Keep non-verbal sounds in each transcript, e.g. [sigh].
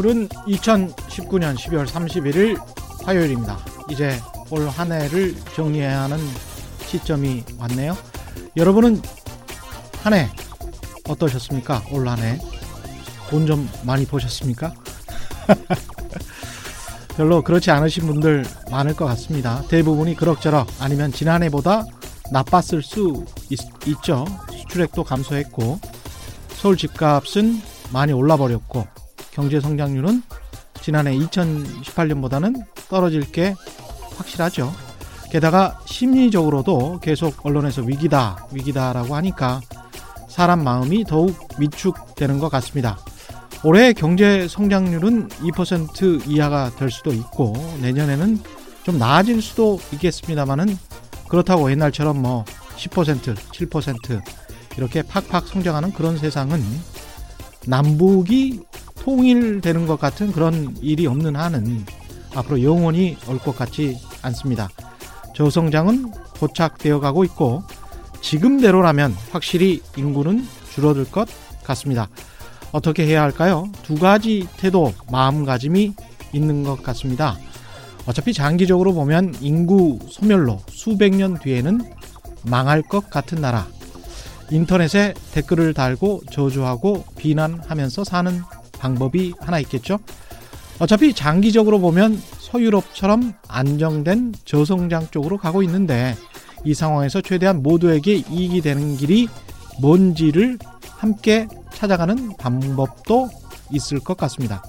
오늘은 2019년 12월 31일 화요일입니다. 이제 올 한 해를 정리해야 하는 시점이 왔네요. 여러분은 한 해 어떠셨습니까? 올 한 해. 돈 좀 많이 버셨습니까? [laughs] 별로 그렇지 않으신 분들 많을 것 같습니다. 대부분이 그럭저럭 아니면 지난해보다 나빴을 수 있, 있죠. 수출액도 감소했고 서울 집값은 많이 올라버렸고 경제 성장률은 지난해 2018년보다는 떨어질 게 확실하죠. 게다가 심리적으로도 계속 언론에서 위기다, 위기다라고 하니까 사람 마음이 더욱 위축되는 것 같습니다. 올해 경제 성장률은 2% 이하가 될 수도 있고 내년에는 좀 나아질 수도 있겠습니다만은 그렇다고 옛날처럼 뭐 10%, 7% 이렇게 팍팍 성장하는 그런 세상은 남북이 통일되는 것 같은 그런 일이 없는 한은 앞으로 영원히 올 것 같지 않습니다. 저성장은 고착되어 가고 있고 지금대로라면 확실히 인구는 줄어들 것 같습니다. 어떻게 해야 할까요? 두 가지 태도, 마음가짐이 있는 것 같습니다. 어차피 장기적으로 보면 인구 소멸로 수백 년 뒤에는 망할 것 같은 나라. 인터넷에 댓글을 달고 저주하고 비난하면서 사는 방법이 하나 있겠죠. 어차피 장기적으로 보면 서유럽처럼 안정된 저성장 쪽으로 가고 있는데 이 상황에서 최대한 모두에게 이익이 되는 길이 뭔지를 함께 찾아가는 방법도 있을 것 같습니다.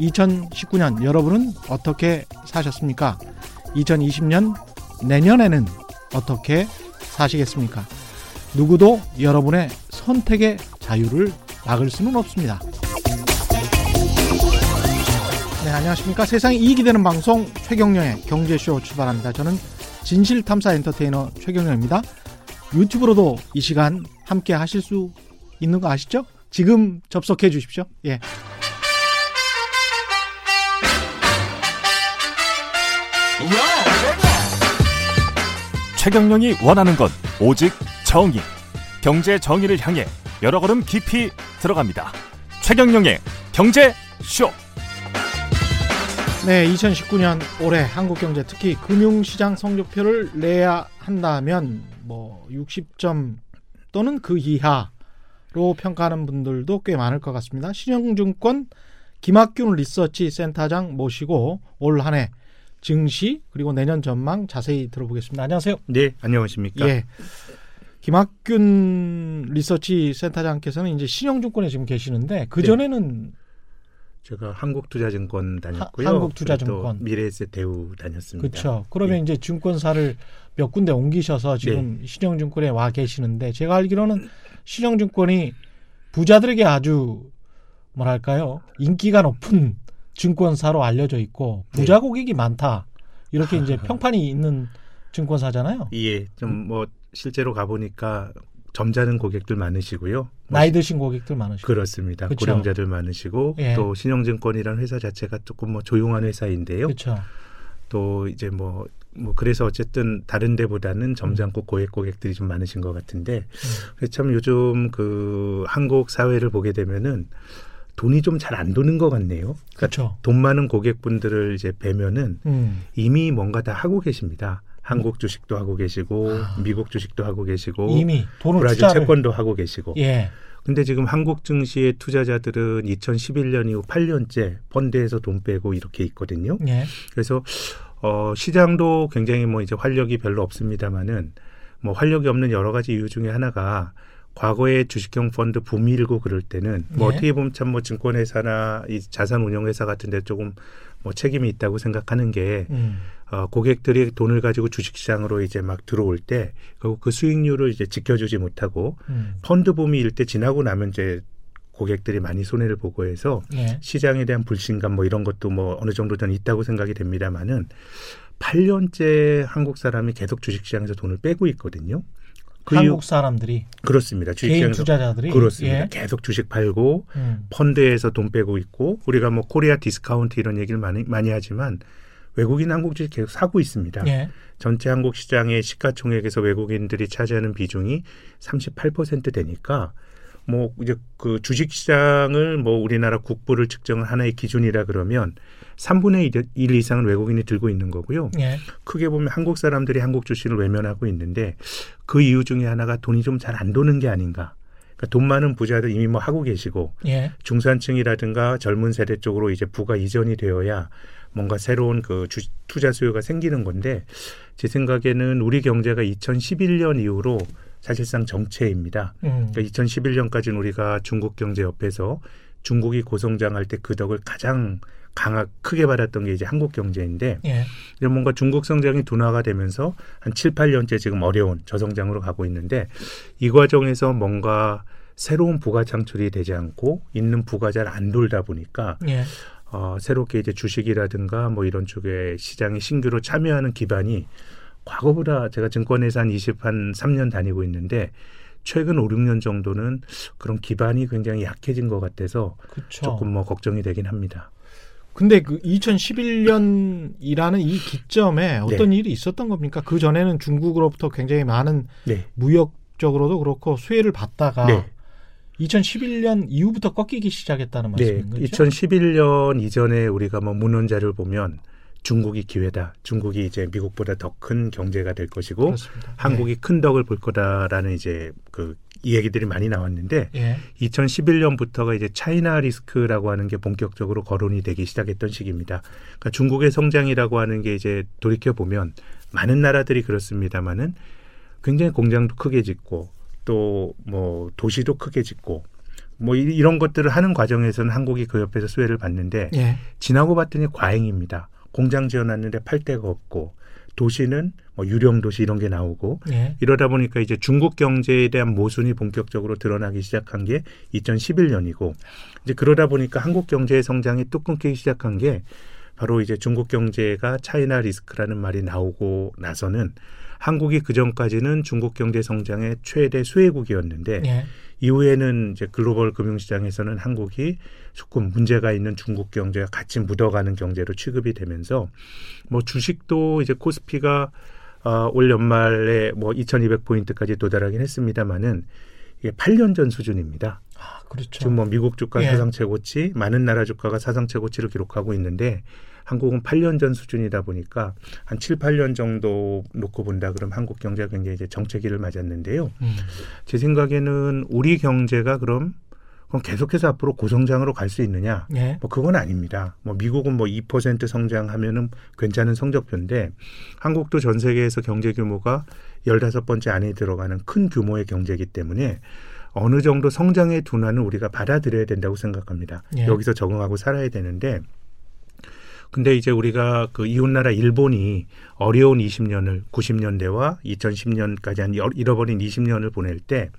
2019년 여러분은 어떻게 사셨습니까? 2020년 내년에는 어떻게 사시겠습니까? 누구도 여러분의 선택의 자유를 막을 수는 없습니다. 네, 안녕하십니까. 세상에 이익이 되는 방송 최경련의 경제쇼 출발합니다. 저는 진실탐사 엔터테이너 최경련입니다. 유튜브로도 이 시간 함께 하실 수 있는 거 아시죠? 지금 접속해 주십시오. 예. 최경영이 원하는 건 오직 정의. 경제 정의를 향해 여러 걸음 깊이 들어갑니다. 최경영의 경제 쇼. 네, 2019년 올해 한국 경제 특히 금융시장 성적표를 내야 한다면 뭐 60점 또는 그 이하로 평가하는 분들도 꽤 많을 것 같습니다. 신영증권 김학균 리서치 센터장 모시고 올 한 해 증시 그리고 내년 전망 자세히 들어보겠습니다. 안녕하세요. 네, 안녕하십니까? 예. 김학균 리서치 센터장께서는 이제 신영증권에 지금 계시는데 그 전에는 제가 한국투자증권 다녔고요. 한국투자증권. 또 미래에셋 대우 다녔습니다. 그렇죠. 그러면 예. 이제 증권사를 몇 군데 옮기셔서 지금 네. 신영증권에 와 계시는데 제가 알기로는 신영증권이 부자들에게 아주 뭐랄까요 인기가 높은 증권사로 알려져 있고 네. 부자 고객이 많다 이렇게 이제 [laughs] 평판이 있는 증권사잖아요. 예, 좀 뭐 실제로 가 보니까 점잖은 고객들 많으시고요. 뭐 나이 드신 고객들 많으시고 그렇습니다. 그쵸. 고령자들 많으시고 예. 또 신영증권이라는 회사 자체가 조금 뭐 조용한 회사인데요. 그렇죠. 또 이제 뭐, 뭐 그래서 어쨌든 다른 데보다는 점잖고 고액 고객들이 좀 많으신 것 같은데 음. 참 요즘 그 한국 사회를 보게 되면은 돈이 좀 잘 안 도는 것 같네요. 그러니까 그렇죠. 돈 많은 고객분들을 이제 뵈면은 음. 이미 뭔가 다 하고 계십니다. 한국 주식도 하고 계시고 아. 미국 주식도 하고 계시고 이미 돈을 브라질 투자를 채권도 하고 계시고 예. 근데 지금 한국 증시의 투자자들은 2011년 이후 8년째 펀드에서 돈 빼고 이렇게 있거든요. 예. 그래서 어 시장도 굉장히 뭐 이제 활력이 별로 없습니다마는 뭐 활력이 없는 여러 가지 이유 중에 하나가 과거에 주식형 펀드 붐이 일고 그럴 때는 뭐 예. 어떻게 보면 참 뭐 증권회사나 이 자산운용회사 같은데 조금 뭐 책임이 있다고 생각하는 게 음. 어, 고객들이 돈을 가지고 주식시장으로 이제 막 들어올 때 결국 그 수익률을 이제 지켜주지 못하고 음. 펀드 붐이 일 때 지나고 나면 이제 고객들이 많이 손해를 보고 해서 예. 시장에 대한 불신감 뭐 이런 것도 뭐 어느 정도 는 있다고 생각이 됩니다만은 8년째 한국 사람이 계속 주식시장에서 돈을 빼고 있거든요. 그 한국 사람들이 그렇습니다. 개인 투자자들이 그렇습니다. 예. 계속 주식 팔고 음. 펀드에서 돈 빼고 있고 우리가 뭐 코리아 디스카운트 이런 얘기를 많이 많이 하지만 외국인 한국 주식 계속 사고 있습니다. 예. 전체 한국 시장의 시가총액에서 외국인들이 차지하는 비중이 38% 되니까 뭐 이제 그 주식 시장을 뭐 우리나라 국부를 측정한 하나의 기준이라 그러면 3분의 1 이상은 외국인이 들고 있는 거고요. 예. 크게 보면 한국 사람들이 한국 주식을 외면하고 있는데 그 이유 중에 하나가 돈이 좀 잘 안 도는 게 아닌가. 그러니까 돈 많은 부자들 이미 뭐 하고 계시고 예. 중산층이라든가 젊은 세대 쪽으로 이제 부가 이전이 되어야 뭔가 새로운 그 주, 투자 수요가 생기는 건데 제 생각에는 우리 경제가 2011년 이후로 사실상 정체입니다. 음. 그러니까 2011년까지는 우리가 중국 경제 옆에서 중국이 고성장할 때 그 덕을 가장 강하 크게 받았던 게 이제 한국 경제인데 예. 뭔가 중국 성장이 둔화가 되면서 한 7, 8년째 지금 어려운 저성장으로 가고 있는데 이 과정에서 뭔가 새로운 부가 창출이 되지 않고 있는 부가 잘 안 돌다 보니까 예. 어, 새롭게 이제 주식이라든가 뭐 이런 쪽에 시장에 신규로 참여하는 기반이 과거보다 제가 증권회사 한 20, 한 3년 다니고 있는데 최근 5, 6년 정도는 그런 기반이 굉장히 약해진 것 같아서 그렇죠. 조금 뭐 걱정이 되긴 합니다. 근데 그 2011년이라는 이 기점에 어떤 일이 있었던 겁니까? 그 전에는 중국으로부터 굉장히 많은 네. 무역적으로도 그렇고 수혜를 받다가 네. 2011년 이후부터 꺾이기 시작했다는 네. 말씀인 거죠? 2011년 이전에 우리가 뭐 문헌자를 보면 중국이 기회다. 중국이 이제 미국보다 더 큰 경제가 될 것이고 그렇습니다. 한국이 큰 덕을 볼 거다라는 이제 그 얘기들이 많이 나왔는데 예. 예. 2011년부터가 이제 차이나 리스크라고 하는 게 본격적으로 거론이 되기 시작했던 시기입니다. 그러니까 중국의 성장이라고 하는 게 이제 돌이켜 보면 많은 나라들이 그렇습니다만은 굉장히 공장도 크게 짓고 또 뭐 도시도 크게 짓고 뭐 이- 이런 것들을 하는 과정에서는 한국이 그 옆에서 수혜를 받는데 예. 지나고 봤더니 과잉입니다. 공장 지어놨는데 팔 데가 없고 도시는 뭐 유령 도시 이런 게 나오고 예. 이러다 보니까 이제 중국 경제에 대한 모순이 본격적으로 드러나기 시작한 게 2011년이고 이제 그러다 보니까 한국 경제의 성장이 뚝 끊기기 시작한 게 바로 이제 중국 경제가 차이나 리스크라는 말이 나오고 나서는 한국이 그 전까지는 중국 경제 성장의 최대 수혜국이었는데 예. 이후에는 이제 글로벌 금융시장에서는 한국이 조금 문제가 있는 중국 경제와 같이 묻어가는 경제로 취급이 되면서 뭐 주식도 이제 코스피가 어, 올 연말에 뭐 2,200포인트까지 도달하긴 했습니다만은 이게 8년 전 수준입니다. 아, 그렇죠. 지금 뭐 미국 주가 예. 사상 최고치, 많은 나라 주가가 사상 최고치를 기록하고 있는데 한국은 8년 전 수준이다 보니까 한 7, 8년 정도 놓고 본다 그러면 한국 경제가 굉장히 이제 정체기를 맞았는데요. 음. 제 생각에는 우리 경제가 그럼 그럼 계속해서 앞으로 고성장으로 갈 수 있느냐? 예. 뭐 그건 아닙니다. 뭐 미국은 뭐 2% 성장하면은 괜찮은 성적표인데 한국도 전 세계에서 경제 규모가 15번째 안에 들어가는 큰 규모의 경제이기 때문에 어느 정도 성장의 둔화는 우리가 받아들여야 된다고 생각합니다. 예. 여기서 적응하고 살아야 되는데 근데 이제 우리가 그 이웃나라 일본이 어려운 20년을 90년대와 2010년까지 한 여- 잃어버린 20년을 보낼 때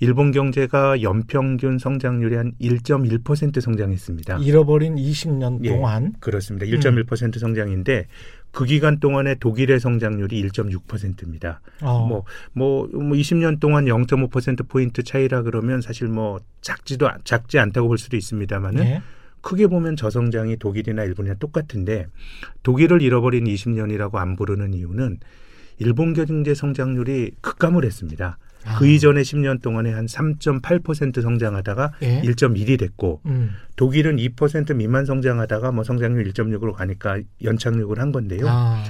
일본 경제가 연평균 성장률이 한 1.1% 성장했습니다. 잃어버린 20년 예. 동안 그렇습니다. 1.1% 성장인데 그 기간 동안에 독일의 성장률이 1.6%입니다. 어. 뭐, 뭐, 뭐 20년 동안 0.5% 포인트 차이라 그러면 사실 뭐 작지도 않- 작지 않다고 볼 수도 있습니다만은 예. 크게 보면 저성장이 독일이나 일본이랑 똑같은데 독일을 잃어버린 20년이라고 안 부르는 이유는 일본 경제 성장률이 급감을 했습니다. 아. 그 이전에 10년 동안에 한 3.8% 성장하다가 예. 1.1이 됐고 음. 독일은 2% 미만 성장하다가 뭐 성장률 1.6으로 가니까 연착륙을 한 건데요. 아.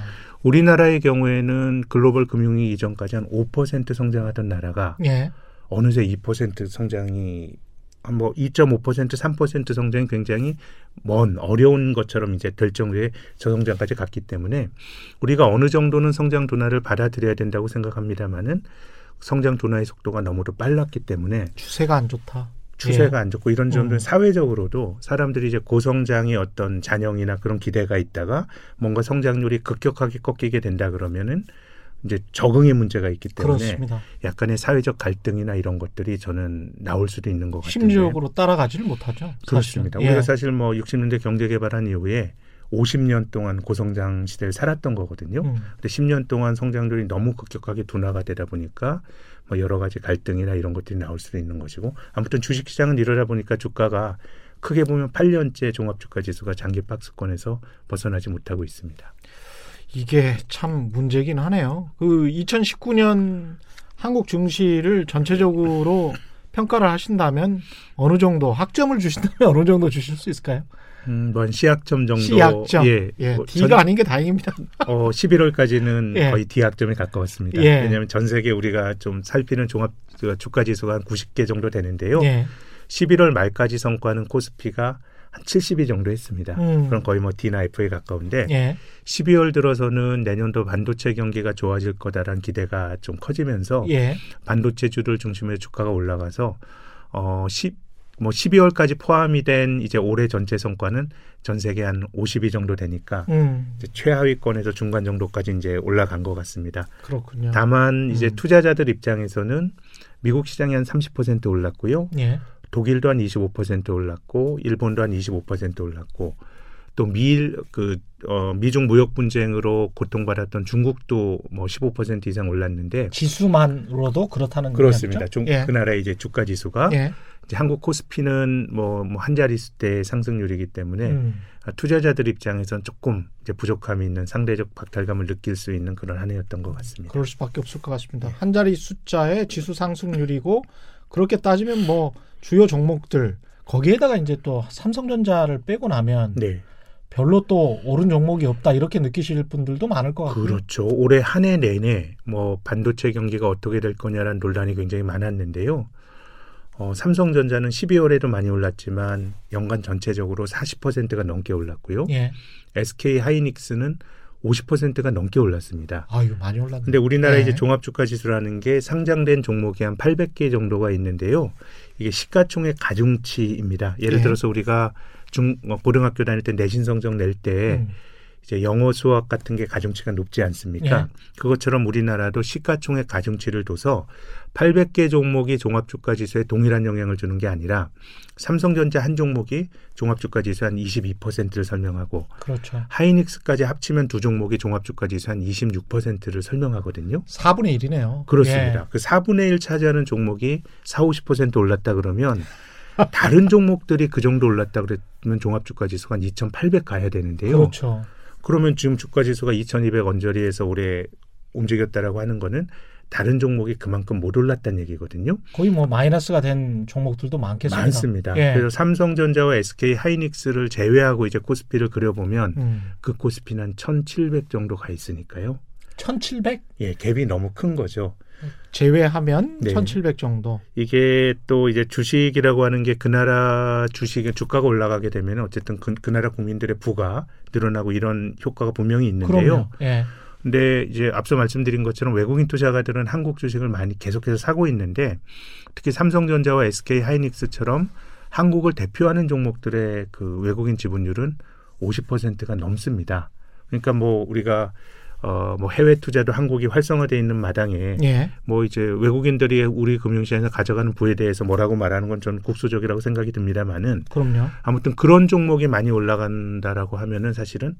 우리나라의 경우에는 글로벌 금융위 이전까지 한 5% 성장하던 나라가 예. 어느새 2% 성장이 한 뭐2.5% 3% 성장이 굉장히 먼 어려운 것처럼 이제 될 정도의 저성장까지 갔기 때문에 우리가 어느 정도는 성장 둔화를 받아들여야 된다고 생각합니다만은 성장 둔화의 속도가 너무도 빨랐기 때문에 추세가 안 좋다. 추세가 안 좋고 이런 점들은 음. 사회적으로도 사람들이 이제 고성장의 어떤 잔영이나 그런 기대가 있다가 뭔가 성장률이 급격하게 꺾이게 된다 그러면은 이제 적응의 문제가 있기 때문에 그렇습니다. 약간의 사회적 갈등이나 이런 것들이 저는 나올 수도 있는 것 같아요. 심리적으로 따라가지를 못하죠. 사실은. 그렇습니다. 예. 우리가 사실 뭐 60년대 경제 개발한 이후에 50년 동안 고성장 시대를 살았던 거거든요. 음. 근데 10년 동안 성장률이 너무 급격하게 둔화가 되다 보니까 뭐 여러 가지 갈등이나 이런 것들이 나올 수도 있는 것이고 아무튼 주식 시장은 이러다 보니까 주가가 크게 보면 8년째 종합 주가 지수가 장기 박스권에서 벗어나지 못하고 있습니다. 이게 참 문제긴 하네요. 그 2019년 한국 증시를 전체적으로 평가를 하신다면 어느 정도 학점을 주신다면 어느 정도 주실 수 있을까요? 음, 뭐한 C학점 정도. C학점. 예. 예, 뭐 D가 전- 아닌 게 다행입니다. 어, 11월까지는 예. 거의 D학점에 가까웠습니다. 예. 왜냐하면 전 세계 우리가 좀 살피는 종합 그 주가 지수가 한 90개 정도 되는데요. 예. 11월 말까지 성과는 코스피가 한 70위 정도 했습니다. 음. 그럼 거의 뭐 D나 F에 가까운데 예. 12월 들어서는 내년도 반도체 경기가 좋아질 거다라는 기대가 좀 커지면서 예. 반도체주를 중심으로 주가가 올라가서 어 10, 뭐 12월까지 포함이 된 이제 올해 전체 성과는 전 세계 한 50위 정도 되니까 음. 이제 최하위권에서 중간 정도까지 이제 올라간 것 같습니다. 그렇군요. 다만 이제 음. 투자자들 투자자들 입장에서는 미국 시장이 한 30% 올랐고요. 예. 독일도 한 25% 올랐고 일본도 한 25% 올랐고 또 미일 그 어, 미중 무역 분쟁으로 고통받았던 중국도 뭐 15% 이상 올랐는데 지수만으로도 그렇다는 그렇습니다. 중, 예. 그 나라의 이제 주가 지수가 예. 이제 한국 코스피는 뭐, 뭐한 자릿수대 상승률이기 때문에 음. 아, 투자자들 입장에선 조금 이제 부족함이 있는 상대적 박탈감을 느낄 수 있는 그런 한 해였던 것 같습니다. 그럴 수밖에 없을 것 같습니다. 한 자리 숫자의 지수 상승률이고 그렇게 따지면 뭐 주요 종목들 거기에다가 이제 또 삼성전자를 빼고 나면 네, 별로 또 오른 종목이 없다 이렇게 느끼실 분들도 많을 것 같고요. 그렇죠. 올해 한 해 내내 뭐 반도체 경기가 어떻게 될 거냐라는 논란이 굉장히 많았는데요. 어, 삼성전자는 12월에도 많이 올랐지만 연간 전체적으로 40%가 넘게 올랐고요. 예. SK 하이닉스는 50%가 넘게 올랐습니다. 아유 많이 올랐네. 근데 우리나라 네. 이제 종합 주가 지수라는 게 상장된 종목이 한 800개 정도가 있는데요. 이게 시가총액 가중치입니다. 예를 네. 들어서 우리가 중 어, 고등학교 다닐 때 내신 성적 낼때 음. 이제 영어 수학 같은 게 가중치가 높지 않습니까? 예. 그것처럼 우리나라도 시가총액 가중치를 둬서 800개 종목이 종합주가 지수에 동일한 영향을 주는 게 아니라 삼성전자 한 종목이 종합주가 지수 한 22%를 설명하고 그렇죠. 하이닉스까지 합치면 두 종목이 종합주가 지수 한 26%를 설명하거든요. 4분의 1이네요. 그렇습니다. 그 4분의 1 차지하는 종목이 4, 50% 올랐다 그러면 다른 종목들이 그 정도 올랐다 그러면 종합주가 지수가 한 2,800 가야 되는데요. 그렇죠. 그러면 지금 주가 지수가 2,200 언저리에서 올해 움직였다라고 하는 거는 다른 종목이 그만큼 못 올랐다는 얘기거든요. 거의 뭐 마이너스가 된 종목들도 많겠습니다. 많습니다. 예. 그래서 삼성전자와 SK 하이닉스를 제외하고 이제 코스피를 그려보면 음. 그 코스피는 한1,700 정도 가 있으니까요. 1700 예, 갭이 너무 큰 거죠. 제외하면 네. 1700 정도. 이게 또 이제 주식이라고 하는 게 그 나라 주식의 주가가 올라가게 되면 어쨌든 그, 그 나라 국민들의 부가 늘어나고 이런 효과가 분명히 있는데요. 그럼요. 예. 근데 이제 앞서 말씀드린 것처럼 외국인 투자가들은 한국 주식을 많이 계속해서 사고 있는데 특히 삼성전자와 SK 하이닉스처럼 한국을 대표하는 종목들의 그 외국인 지분율은 50%가 넘습니다. 그러니까 뭐 우리가 어 뭐 해외 투자도 한국이 활성화돼 있는 마당에 예. 뭐 이제 외국인들이 우리 금융시장에서 가져가는 부에 대해서 뭐라고 말하는 건전 국수적이라고 생각이 듭니다만은 그럼요. 아무튼 그런 종목이 많이 올라간다라고 하면은 사실은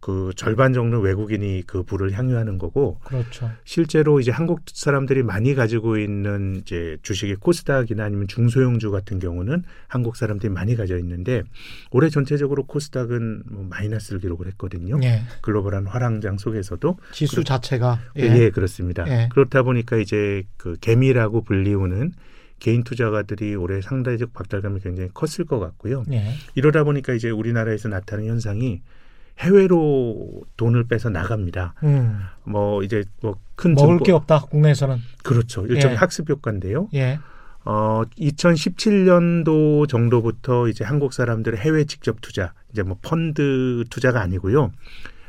그 절반 정도 외국인이 그 부를 향유하는 거고 그렇죠. 실제로 이제 한국 사람들이 많이 가지고 있는 이제 주식이 코스닥이나 아니면 중소형주 같은 경우는 한국 사람들이 많이 가져 있는데 올해 전체적으로 코스닥은 뭐 마이너스를 기록을 했거든요. 예. 글로벌한 화랑장 속에서도 지수 그렇- 자체가 예, 그렇습니다. 예. 그렇다 보니까 이제 그 개미라고 불리우는 개인 투자가들이 올해 상대적 박탈감이 굉장히 컸을 것 같고요. 예. 이러다 보니까 이제 우리나라에서 나타나는 현상이 해외로 돈을 빼서 나갑니다. 음. 뭐 이제 뭐큰 먹을 게 없다 국내에서는. 그렇죠. 일종의 예. 학습 효과인데요. 예. 어 2017년도 정도부터 이제 한국 사람들의 해외 직접 투자, 이제 뭐 펀드 투자가 아니고요.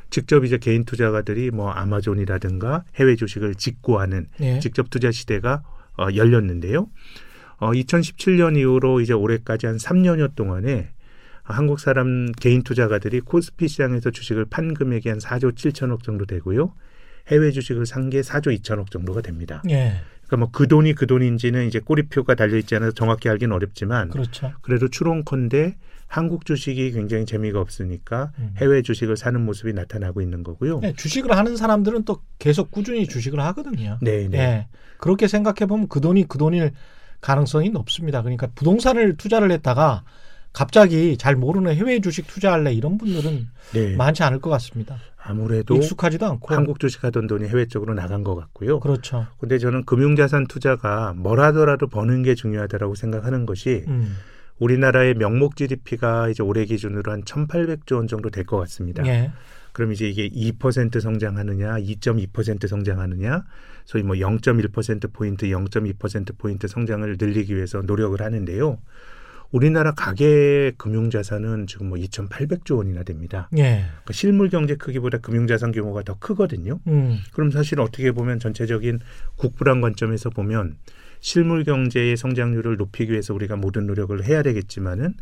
직접 이제 개인 투자가들이 뭐 아마존이라든가 해외 주식을 직구하는 예. 직접 투자 시대가 어, 열렸는데요. 어, 2017년 이후로 이제 올해까지 한 3년여 동안에 한국 사람 개인 투자가들이 코스피 시장에서 주식을 판 금액이 한 4조 7천억 정도 되고요. 해외 주식을 산 게 4조 2천억 정도가 됩니다. 예. 그러니까 뭐 그 돈이 그 돈인지는 이제 꼬리표가 달려 있지 않아서 정확히 알기는 어렵지만 그렇죠. 그래도 추론컨대 한국 주식이 굉장히 재미가 없으니까 음. 해외 주식을 사는 모습이 나타나고 있는 거고요. 예, 주식을 하는 사람들은 또 계속 꾸준히 주식을 하거든요. 네, 네. 예. 그렇게 생각해 보면 그 돈이 그 돈일 가능성이 높습니다. 그러니까 부동산을 투자를 했다가 갑자기 잘 모르는 해외 주식 투자할래 이런 분들은 네. 많지 않을 것 같습니다. 아무래도 익숙하지도 않고. 한국 주식하던 돈이 해외 쪽으로 나간 것 같고요. 그렇죠. 근데 저는 금융자산 투자가 뭐라더라도 버는 게 중요하다라고 생각하는 것이 음. 우리나라의 명목 GDP가 이제 올해 기준으로 한 1,800조 원 정도 될 것 같습니다. 예. 그럼 이제 이게 2% 성장하느냐, 2.2% 성장하느냐, 소위 뭐 0.1% 포인트, 0.2% 포인트 성장을 늘리기 위해서 노력을 하는데요. 우리나라 가계 금융자산은 지금 뭐 2,800조 원이나 됩니다. 예. 그러니까 실물 경제 크기보다 금융자산 규모가 더 크거든요. 음. 그럼 사실 어떻게 보면 전체적인 국부란 관점에서 보면 실물 경제의 성장률을 높이기 위해서 우리가 모든 노력을 해야 되겠지만은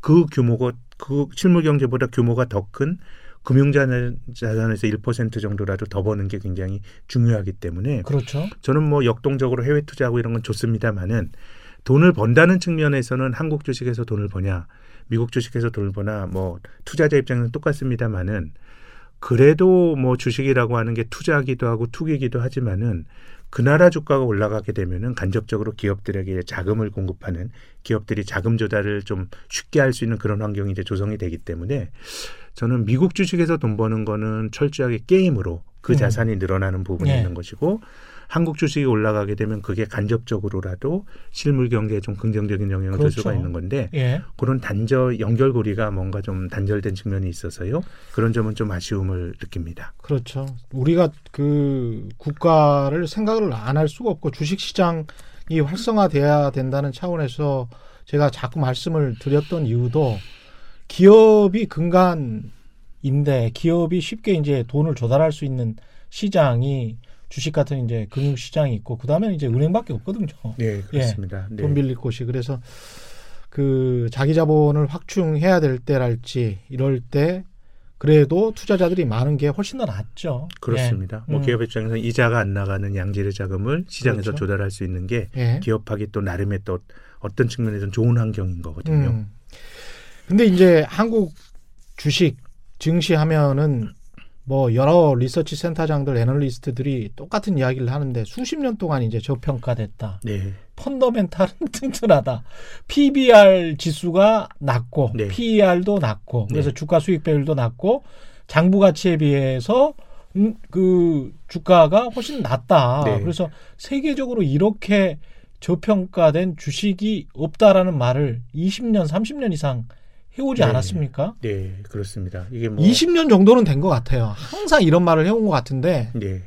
그 규모가 그 실물 경제보다 규모가 더 큰 금융자산에서 1% 정도라도 더 버는 게 굉장히 중요하기 때문에 그렇죠. 저는 뭐 역동적으로 해외 투자하고 이런 건 좋습니다만은 돈을 번다는 측면에서는 한국 주식에서 돈을 버냐 미국 주식에서 돈을 버나 뭐 투자자 입장에서는 똑같습니다만은 그래도 뭐 주식이라고 하는 게 투자기도 하고 투기기도 하지만은 그 나라 주가가 올라가게 되면은 간접적으로 기업들에게 자금을 공급하는 기업들이 자금 조달을 좀 쉽게 할 수 있는 그런 환경이 이제 조성이 되기 때문에 저는 미국 주식에서 돈 버는 거는 철저하게 게임으로 그 음. 자산이 늘어나는 부분이 예. 있는 것이고 한국 주식이 올라가게 되면 그게 간접적으로라도 실물 경제에 좀 긍정적인 영향을 줄 수가 그렇죠. 있는 건데 예. 그런 단절 연결고리가 뭔가 좀 단절된 측면이 있어서요. 그런 점은 좀 아쉬움을 느낍니다. 그렇죠. 우리가 그 국가를 생각을 안 할 수가 없고 주식 시장이 활성화돼야 된다는 차원에서 제가 자꾸 말씀을 드렸던 이유도 기업이 근간 인데 기업이 쉽게 이제 돈을 조달할 수 있는 시장이 주식 같은 이제 금융 시장이 있고 그다음에 이제 은행밖에 없거든요. 네, 그렇습니다. 네. 돈 빌릴 곳이 그래서 그 자기 자본을 확충해야 될 때랄지 이럴 때 그래도 투자자들이 많은 게 훨씬 더 낫죠. 그렇습니다. 예. 뭐 음. 기업 입장에서 이자가 안 나가는 양질의 자금을 시장에서 그렇죠. 조달할 수 있는 게 예. 기업하기 또 나름의 또 어떤 측면에서는 좋은 환경인 거거든요. 음. 근데 이제 한국 주식 증시하면은 뭐 여러 리서치 센터장들 애널리스트들이 똑같은 이야기를 하는데 수십 년 동안 이제 저평가됐다. 네, 펀더멘탈은 [laughs] 튼튼하다. PBR 지수가 낮고 네. PER도 낮고 그래서 네. 주가 수익 배율도 낮고 장부 가치에 비해서 음, 그 주가가 훨씬 낮다. 네. 그래서 세계적으로 이렇게 저평가된 주식이 없다라는 말을 20년, 30년 이상 해오지 네. 않았습니까? 네, 그렇습니다. 이게 뭐 20년 정도는 된 것 같아요. 항상 이런 말을 해온 것 같은데 네,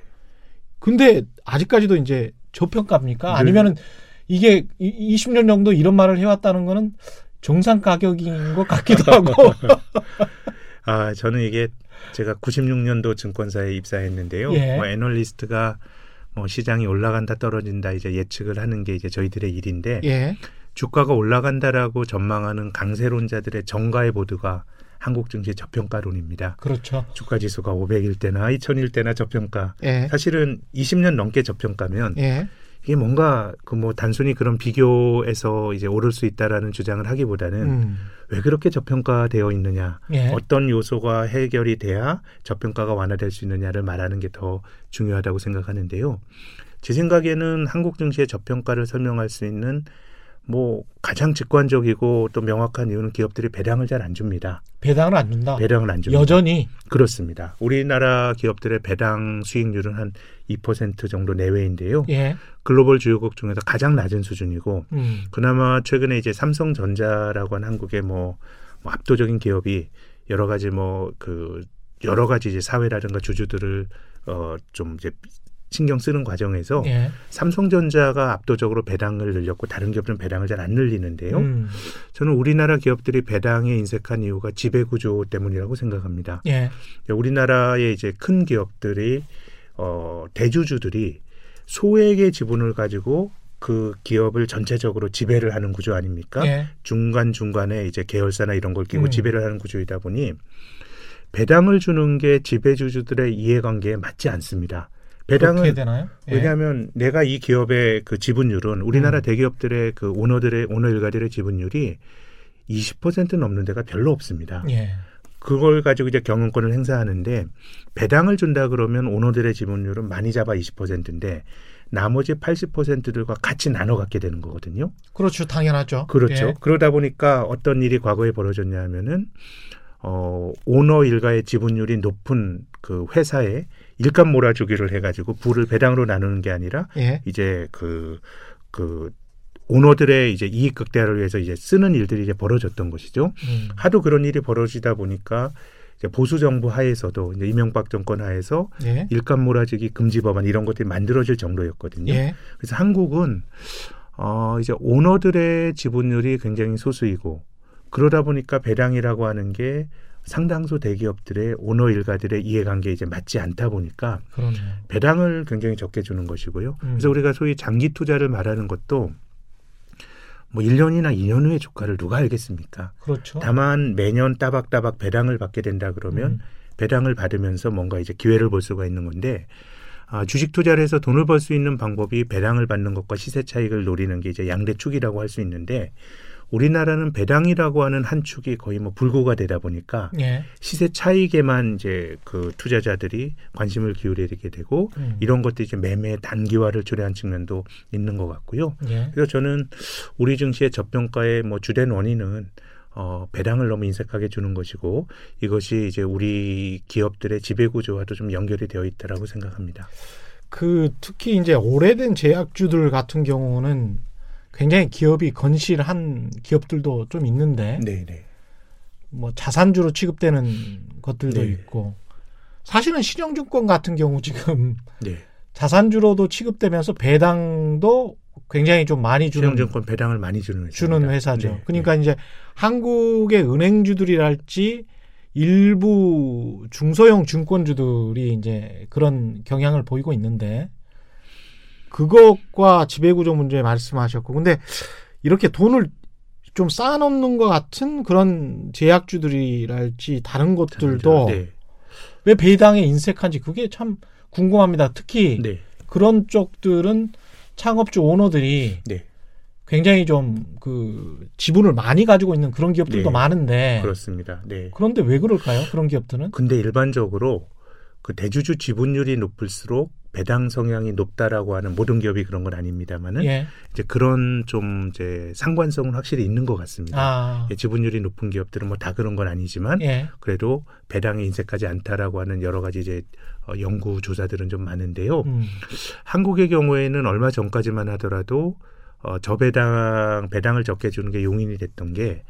근데 아직까지도 이제 저평가입니까? 늘- 아니면은 이게 이- 20년 정도 이런 말을 해왔다는 거는 정상 가격인 것 같기도 [laughs] 하고. 아 저는 이게 제가 96년도 증권사에 입사했는데요. 예. 뭐 애널리스트가 뭐 시장이 올라간다 떨어진다 이제 예측을 하는 게 이제 저희들의 일인데 예. 주가가 올라간다라고 전망하는 강세론자들의 정가의 보드가 한국 증시 저평가론입니다. 그렇죠. 주가 지수가 500일 때나 2000일 때나 저평가. 예. 사실은 20년 넘게 저평가면 예. 이게 뭔가 그 뭐 단순히 그런 비교에서 이제 오를 수 있다라는 주장을 하기보다는 음. 왜 그렇게 저평가되어 있느냐, 예. 어떤 요소가 해결이 돼야 저평가가 완화될 수 있느냐를 말하는 게 더 중요하다고 생각하는데요. 제 생각에는 한국 증시의 저평가를 설명할 수 있는 뭐 가장 직관적이고 또 명확한 이유는 기업들이 배당을 잘 안 줍니다. 배당을 안 준다. 배당을 안 줍니다. 여전히 그렇습니다. 우리나라 기업들의 배당 수익률은 한 2% 정도 내외인데요. 예. 글로벌 주요국 중에서 가장 낮은 수준이고 음. 그나마 최근에 이제 삼성전자라고 하는 한국의 뭐, 뭐 압도적인 기업이 여러 가지 뭐 그 여러 가지 이제 사회라든가 주주들을 어좀 이제 신경 쓰는 과정에서 예. 삼성전자가 압도적으로 배당을 늘렸고 다른 기업들은 배당을 잘 안 늘리는데요. 음. 저는 우리나라 기업들이 배당에 인색한 이유가 지배 구조 때문이라고 생각합니다. 예. 우리나라의 이제 큰 기업들이 어 대주주들이 소액의 지분을 가지고 그 기업을 전체적으로 지배를 하는 구조 아닙니까? 예. 중간 중간에 이제 계열사나 이런 걸 끼고 음. 지배를 하는 구조이다 보니 배당을 주는 게 지배주주들의 이해관계에 맞지 않습니다. 배당은 되나요? 예. 왜냐하면 내가 이 기업의 그 지분율은 우리나라 음. 대기업들의 그 오너들의 오너 일가들의 지분율이 20% 넘는 데가 별로 없습니다. 예. 그걸 가지고 이제 경영권을 행사하는데 배당을 준다 그러면 오너들의 지분율은 많이 잡아 20%인데 나머지 80%들과 같이 나눠 갖게 되는 거거든요. 그렇죠. 당연하죠. 그렇죠. 예. 그러다 보니까 어떤 일이 과거에 벌어졌냐 하면은 어 오너 일가의 지분율이 높은 그 회사에 일감 몰아주기를 해가지고 부를 배당으로 나누는 게 아니라 예. 이제 그, 그, 오너들의 이제 이익 극대화를 위해서 이제 쓰는 일들이 이제 벌어졌던 것이죠. 음. 하도 그런 일이 벌어지다 보니까 이제 보수 정부 하에서도 이제 이명박 정권 하에서 예. 일감 몰아주기 금지 법안 이런 것들이 만들어질 정도였거든요. 예. 그래서 한국은 어 이제 오너들의 지분율이 굉장히 소수이고 그러다 보니까 배당이라고 하는 게 상당수 대기업들의 오너 일가들의 이해관계에 이제 맞지 않다 보니까 그러네요. 배당을 굉장히 적게 주는 것이고요. 음. 그래서 우리가 소위 장기 투자를 말하는 것도 뭐 1년이나 2년 후의 주가를 누가 알겠습니까? 그렇죠. 다만 매년 따박따박 배당을 받게 된다 그러면 음. 배당을 받으면서 뭔가 이제 기회를 볼 수가 있는 건데 아, 주식 투자를 해서 돈을 벌 수 있는 방법이 배당을 받는 것과 시세 차익을 노리는 게 이제 양대 축이라고 할 수 있는데 우리나라는 배당이라고 하는 한 축이 거의 뭐 불구가 되다 보니까 예. 시세 차익에만 이제 그 투자자들이 관심을 기울이게 되고 음. 이런 것들이 이제 매매 단기화를 초래한 측면도 있는 것 같고요. 예. 그래서 저는 우리 증시의 저평가의 뭐 주된 원인은 어, 배당을 너무 인색하게 주는 것이고 이것이 이제 우리 기업들의 지배 구조와도 좀 연결이 되어 있다라고 생각합니다. 그 특히 이제 오래된 제약주들 같은 경우는 굉장히 기업이 건실한 기업들도 좀 있는데 네, 네. 뭐 자산주로 취급되는 것들도 네. 있고 사실은 신영증권 같은 경우 지금 네. 자산주로도 취급되면서 배당도 굉장히 좀 많이 주는 신영증권 배당을 많이 주는. 주는 회사죠. 네, 그러니까 이제 한국의 은행주들이랄지 일부 중소형 증권주들이 이제 그런 경향을 보이고 있는데 그것과 지배구조 문제 말씀하셨고 근데 이렇게 돈을 좀 쌓아놓는 것 같은 그런 제약주들이랄지 다른 곳들도 네. 왜 배당에 인색한지 그게 참 궁금합니다. 특히 네. 그런 쪽들은 창업주 오너들이 네. 굉장히 좀 그 지분을 많이 가지고 있는 그런 기업들도 네. 많은데 그렇습니다. 네. 그런데 왜 그럴까요? 그런 기업들은? 근데 일반적으로 그 대주주 지분율이 높을수록 배당 성향이 높다라고 하는 모든 기업이 그런 건 아닙니다만은 예. 이제 그런 좀 이제 상관성은 확실히 있는 것 같습니다. 아. 예, 지분율이 높은 기업들은 뭐 다 그런 건 아니지만 예. 그래도 배당에 인색하지 않다라고 하는 여러 가지 이제 어, 연구 조사들은 좀 많은데요. 음. 한국의 경우에는 얼마 전까지만 하더라도 어, 저배당 배당을 적게 주는 게 용인이 됐던 게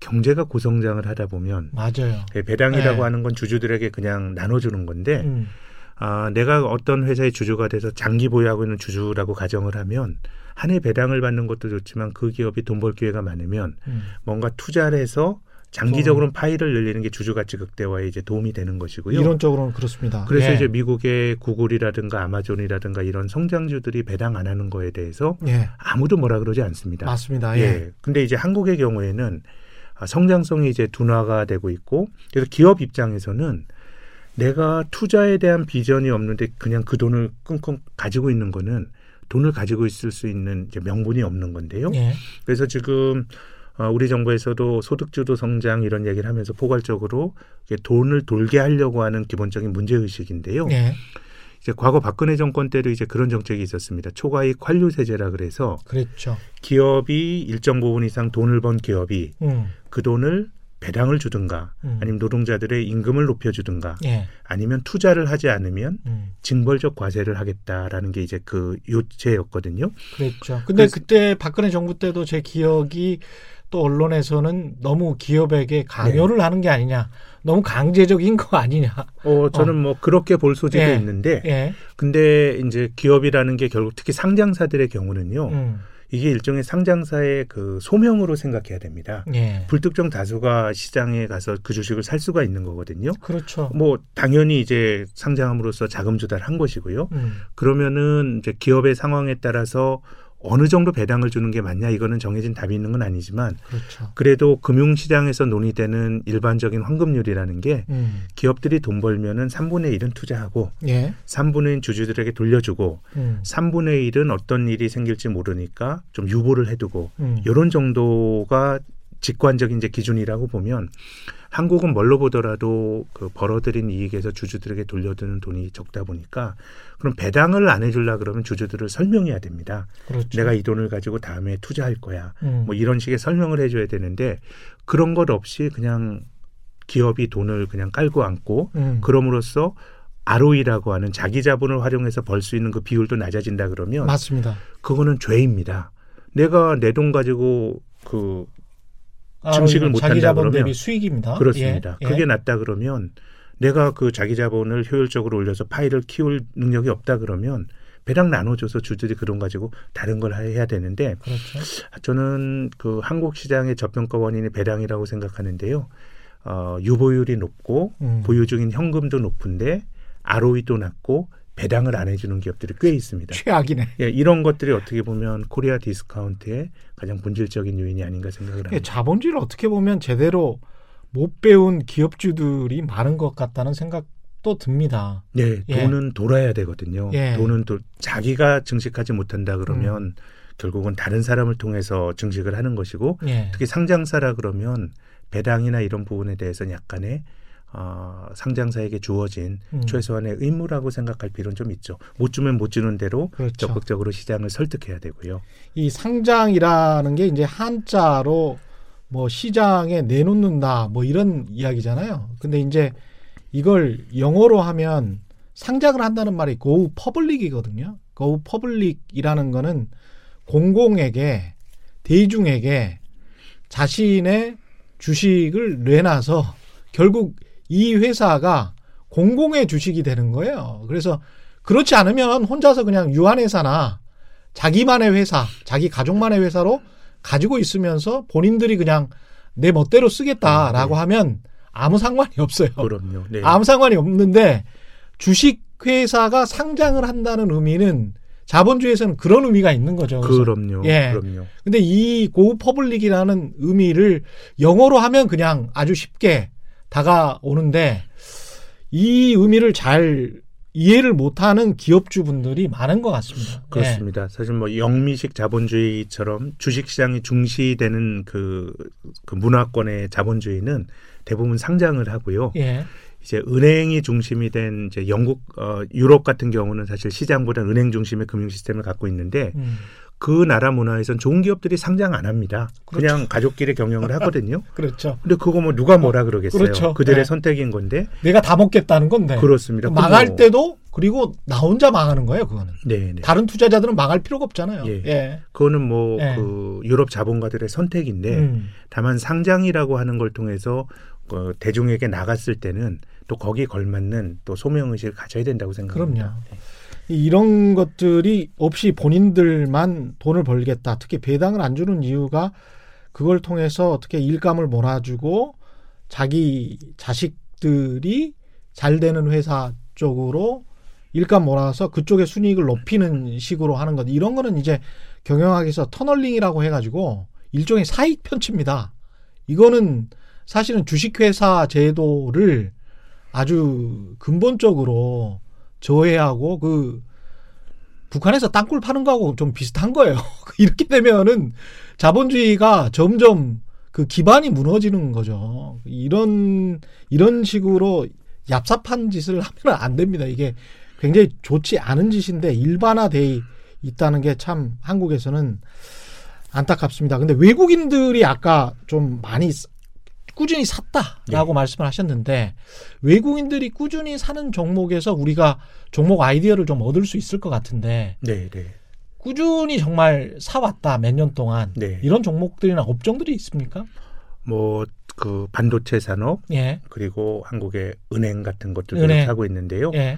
경제가 고성장을 하다 보면 맞아요. 예, 배당이라고 네. 하는 건 주주들에게 그냥 나눠주는 건데 음. 아, 내가 어떤 회사의 주주가 돼서 장기 보유하고 있는 주주라고 가정을 하면 한 해 배당을 받는 것도 좋지만 그 기업이 돈 벌 기회가 많으면 음. 뭔가 투자를 해서 장기적으로는 파이를 늘리는 게 주주 가치 극대화에 이제 도움이 되는 것이고요. 이론적으로는 그렇습니다. 그래서 예. 이제 미국의 구글이라든가 아마존이라든가 이런 성장주들이 배당 안 하는 거에 대해서 예. 아무도 뭐라 그러지 않습니다. 맞습니다. 예. 예. 근데 이제 한국의 경우에는 아, 성장성이 이제 둔화가 되고 있고 그래서 기업 입장에서는 내가 투자에 대한 비전이 없는데 그냥 그 돈을 끙끙 가지고 있는 거는 돈을 가지고 있을 수 있는 명분이 없는 건데요. 예. 그래서 지금 어, 우리 정부에서도 소득주도 성장 이런 얘기를 하면서 포괄적으로 돈을 돌게 하려고 하는 기본적인 문제 의식인데요. 예. 이제 과거 박근혜 정권 때도 이제 그런 정책이 있었습니다. 초과이익 환류 세제라 그래서 그랬죠. 기업이 일정 부분 이상 돈을 번 기업이 음. 그 돈을 배당을 주든가 음. 아니면 노동자들의 임금을 높여주든가 예. 아니면 투자를 하지 않으면 음. 징벌적 과세를 하겠다라는 게 이제 그 요체였거든요. 그랬죠. 근데 그래서- 그때 박근혜 정부 때도 제 기억이 또 언론에서는 너무 기업에게 강요를 네. 하는 게 아니냐. 너무 강제적인 거 아니냐. 어 저는 뭐 그렇게 볼 소지도 예. 있는데 예. 근데 이제 기업이라는 게 결국 특히 상장사들의 경우는요. 음. 이게 일종의 상장사의 그 소명으로 생각해야 됩니다. 예. 불특정 다수가 시장에 가서 그 주식을 살 수가 있는 거거든요. 그렇죠. 뭐 당연히 이제 상장함으로써 자금 조달을 한 것이고요. 음. 그러면은 이제 기업의 상황에 따라서 어느 정도 배당을 주는 게 맞냐 이거는 정해진 답이 있는 건 아니지만 그렇죠. 그래도 금융시장에서 논의되는 일반적인 환급률이라는 게 음. 기업들이 돈 벌면은 3분의 1은 투자하고 예. 3분의 1은 주주들에게 돌려주고 음. 3분의 1은 어떤 일이 생길지 모르니까 좀 유보를 해두고 음. 이런 정도가 직관적인 이제 기준이라고 보면 한국은 뭘로 보더라도 그 벌어들인 이익에서 주주들에게 돌려드는 돈이 적다 보니까 그럼 배당을 안 해줄라 그러면 주주들을 설명해야 됩니다. 그렇죠. 내가 이 돈을 가지고 다음에 투자할 거야. 음. 뭐 이런 식의 설명을 해줘야 되는데 그런 것 없이 그냥 기업이 돈을 그냥 깔고 앉고 음. 그럼으로써 ROE라고 하는 자기 자본을 활용해서 벌 수 있는 그 비율도 낮아진다 그러면 맞습니다. 그거는 죄입니다. 내가 내 돈 가지고 그 증식을 아, 못한다 자기 그러면 대비 수익입니다. 그렇습니다. 예, 예. 그게 낮다 그러면 내가 그 자기 자본을 효율적으로 올려서 파이를 키울 능력이 없다 그러면 배당 나눠줘서 주주들이 그런 가지고 다른 걸 해야 되는데 그렇죠. 저는 그 한국 시장의 저평가 원인이 배당이라고 생각하는데요. 어, 유보율이 높고 음. 보유 중인 현금도 높은데 ROE도 낮고 배당을 안 해주는 기업들이 꽤 있습니다. 최악이네. 예, 이런 것들이 어떻게 보면 코리아 디스카운트의 가장 본질적인 요인이 아닌가 생각을 예, 합니다. 자본주의를 어떻게 보면 제대로 못 배운 기업주들이 많은 것 같다는 생각도 듭니다. 네, 예. 돈은 돌아야 되거든요. 예. 음. 돈은 또 자기가 증식하지 못한다 그러면 결국은 다른 사람을 통해서 증식을 하는 것이고 예. 특히 상장사라 그러면 배당이나 이런 부분에 대해서는 약간의 어, 상장사에게 주어진 음. 최소한의 의무라고 생각할 필요는 좀 있죠. 못 주면 못 주는 대로 그렇죠. 적극적으로 시장을 설득해야 되고요. 이 상장이라는 게 이제 한자로 뭐 시장에 내놓는다 뭐 이런 이야기잖아요. 근데 이제 이걸 영어로 하면 상장을 한다는 말이 go public이거든요. go public이라는 거는 공공에게 대중에게 자신의 주식을 내놔서 [laughs] 결국 이 회사가 공공의 주식이 되는 거예요. 그래서 그렇지 않으면 혼자서 그냥 유한회사나 자기만의 회사, 자기 가족만의 회사로 가지고 있으면서 본인들이 그냥 내 멋대로 쓰겠다라고 네. 하면 아무 상관이 없어요. 그럼요. 네. 아무 상관이 없는데 주식 회사가 상장을 한다는 의미는 자본주의에서는 그런 의미가 있는 거죠. 그럼요. 예. 그럼요. 근데 이 go public이라는 의미를 영어로 하면 그냥 아주 쉽게 다가오는데 이 의미를 잘 이해를 못하는 기업주분들이 많은 것 같습니다. 그렇습니다. 사실 뭐 영미식 자본주의처럼 주식시장이 중시되는 그, 그 문화권의 자본주의는 대부분 상장을 하고요. 예. 예. 이제 은행이 중심이 된 이제 영국, 어, 유럽 같은 경우는 사실 시장보다 은행 중심의 금융 시스템을 갖고 있는데 음. 그 나라 문화에선 좋은 기업들이 상장 안 합니다. 그냥 가족끼리 경영을 하거든요. [laughs] 그렇죠. 근데 그거 뭐 누가 뭐라 그러겠어요. 그렇죠. 들의 네. 선택인 건데 내가 다 먹겠다는 건데. 그렇습니다. 망할 그거- 때도 그리고 나 혼자 망하는 거예요, 그거는. 네, 네. 다른 투자자들은 망할 필요가 없잖아요. 예. 예. 그거는 뭐 네. 그 유럽 자본가들의 선택인데 음. 다만 상장이라고 하는 걸 통해서 어, 대중에게 나갔을 때는 또 거기에 걸맞는 또 소명 의식을 가져야 된다고 생각합니다. 그럼요. 이런 것들이 없이 본인들만 돈을 벌겠다. 특히 배당을 안 주는 이유가 그걸 통해서 어떻게 일감을 몰아주고 자기 자식들이 잘 되는 회사 쪽으로 일감 몰아서 그쪽의 순이익을 높이는 식으로 하는 것. 이런 거는 이제 경영학에서 터널링이라고 해가지고 일종의 사익 편취입니다. 이거는 사실은 주식회사 제도를 아주 근본적으로 저해하고 그 북한에서 땅굴 파는 거하고 좀 비슷한 거예요. [laughs] 이렇게 되면은 자본주의가 점점 그 기반이 무너지는 거죠. 이런 이런 식으로 얍삽한 짓을 하면 안 됩니다. 이게 굉장히 좋지 않은 짓인데 일반화돼 있다는 게 참 한국에서는 안타깝습니다. 근데 외국인들이 아까 좀 많이 사- 꾸준히 샀다라고 말씀을 하셨는데 외국인들이 꾸준히 사는 종목에서 우리가 종목 아이디어를 좀 얻을 수 있을 것 같은데 네, 네. 꾸준히 정말 사왔다 몇 년 동안 네. 이런 종목들이나 업종들이 있습니까? 뭐 그 반도체 산업 예, 그리고 한국의 은행 같은 것들도 은행. 하고 있는데요. 예,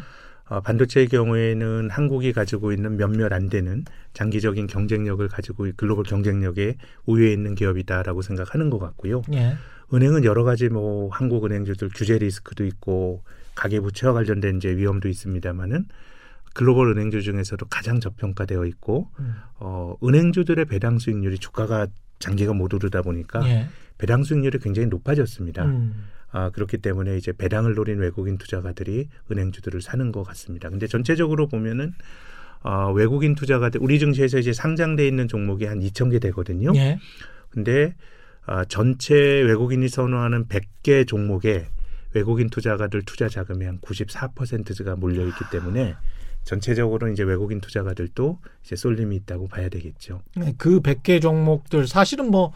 어, 반도체의 경우에는 한국이 가지고 있는 몇몇 안 되는 장기적인 경쟁력을 가지고 이- 글로벌 경쟁력에 우위에 있는 기업이다라고 생각하는 것 같고요. 예, 은행은 여러 가지 뭐 한국 은행주들 규제 리스크도 있고 가계 부채와 관련된 이제 위험도 있습니다만은 글로벌 은행주 중에서도 가장 저평가되어 있고 음, 어, 은행주들의 배당 수익률이 주가가 장기가 못 오르다 보니까 예, 배당 수익률이 굉장히 높아졌습니다. 음, 아, 그렇기 때문에 이제 배당을 노린 외국인 투자가들이 은행주들을 사는 것 같습니다. 근데 전체적으로 보면은 어, 외국인 투자가들 우리 증시에서 이제 상장돼 있는 종목이 한 2천 개 되거든요. 예, 근데 아, 전체 외국인이 선호하는 100개 종목에 외국인 투자가들 투자 자금의 한 94%가 몰려 있기 때문에 전체적으로 이제 외국인 투자가들도 이제 쏠림이 있다고 봐야 되겠죠. 네, 그 100개 종목들 사실은 뭐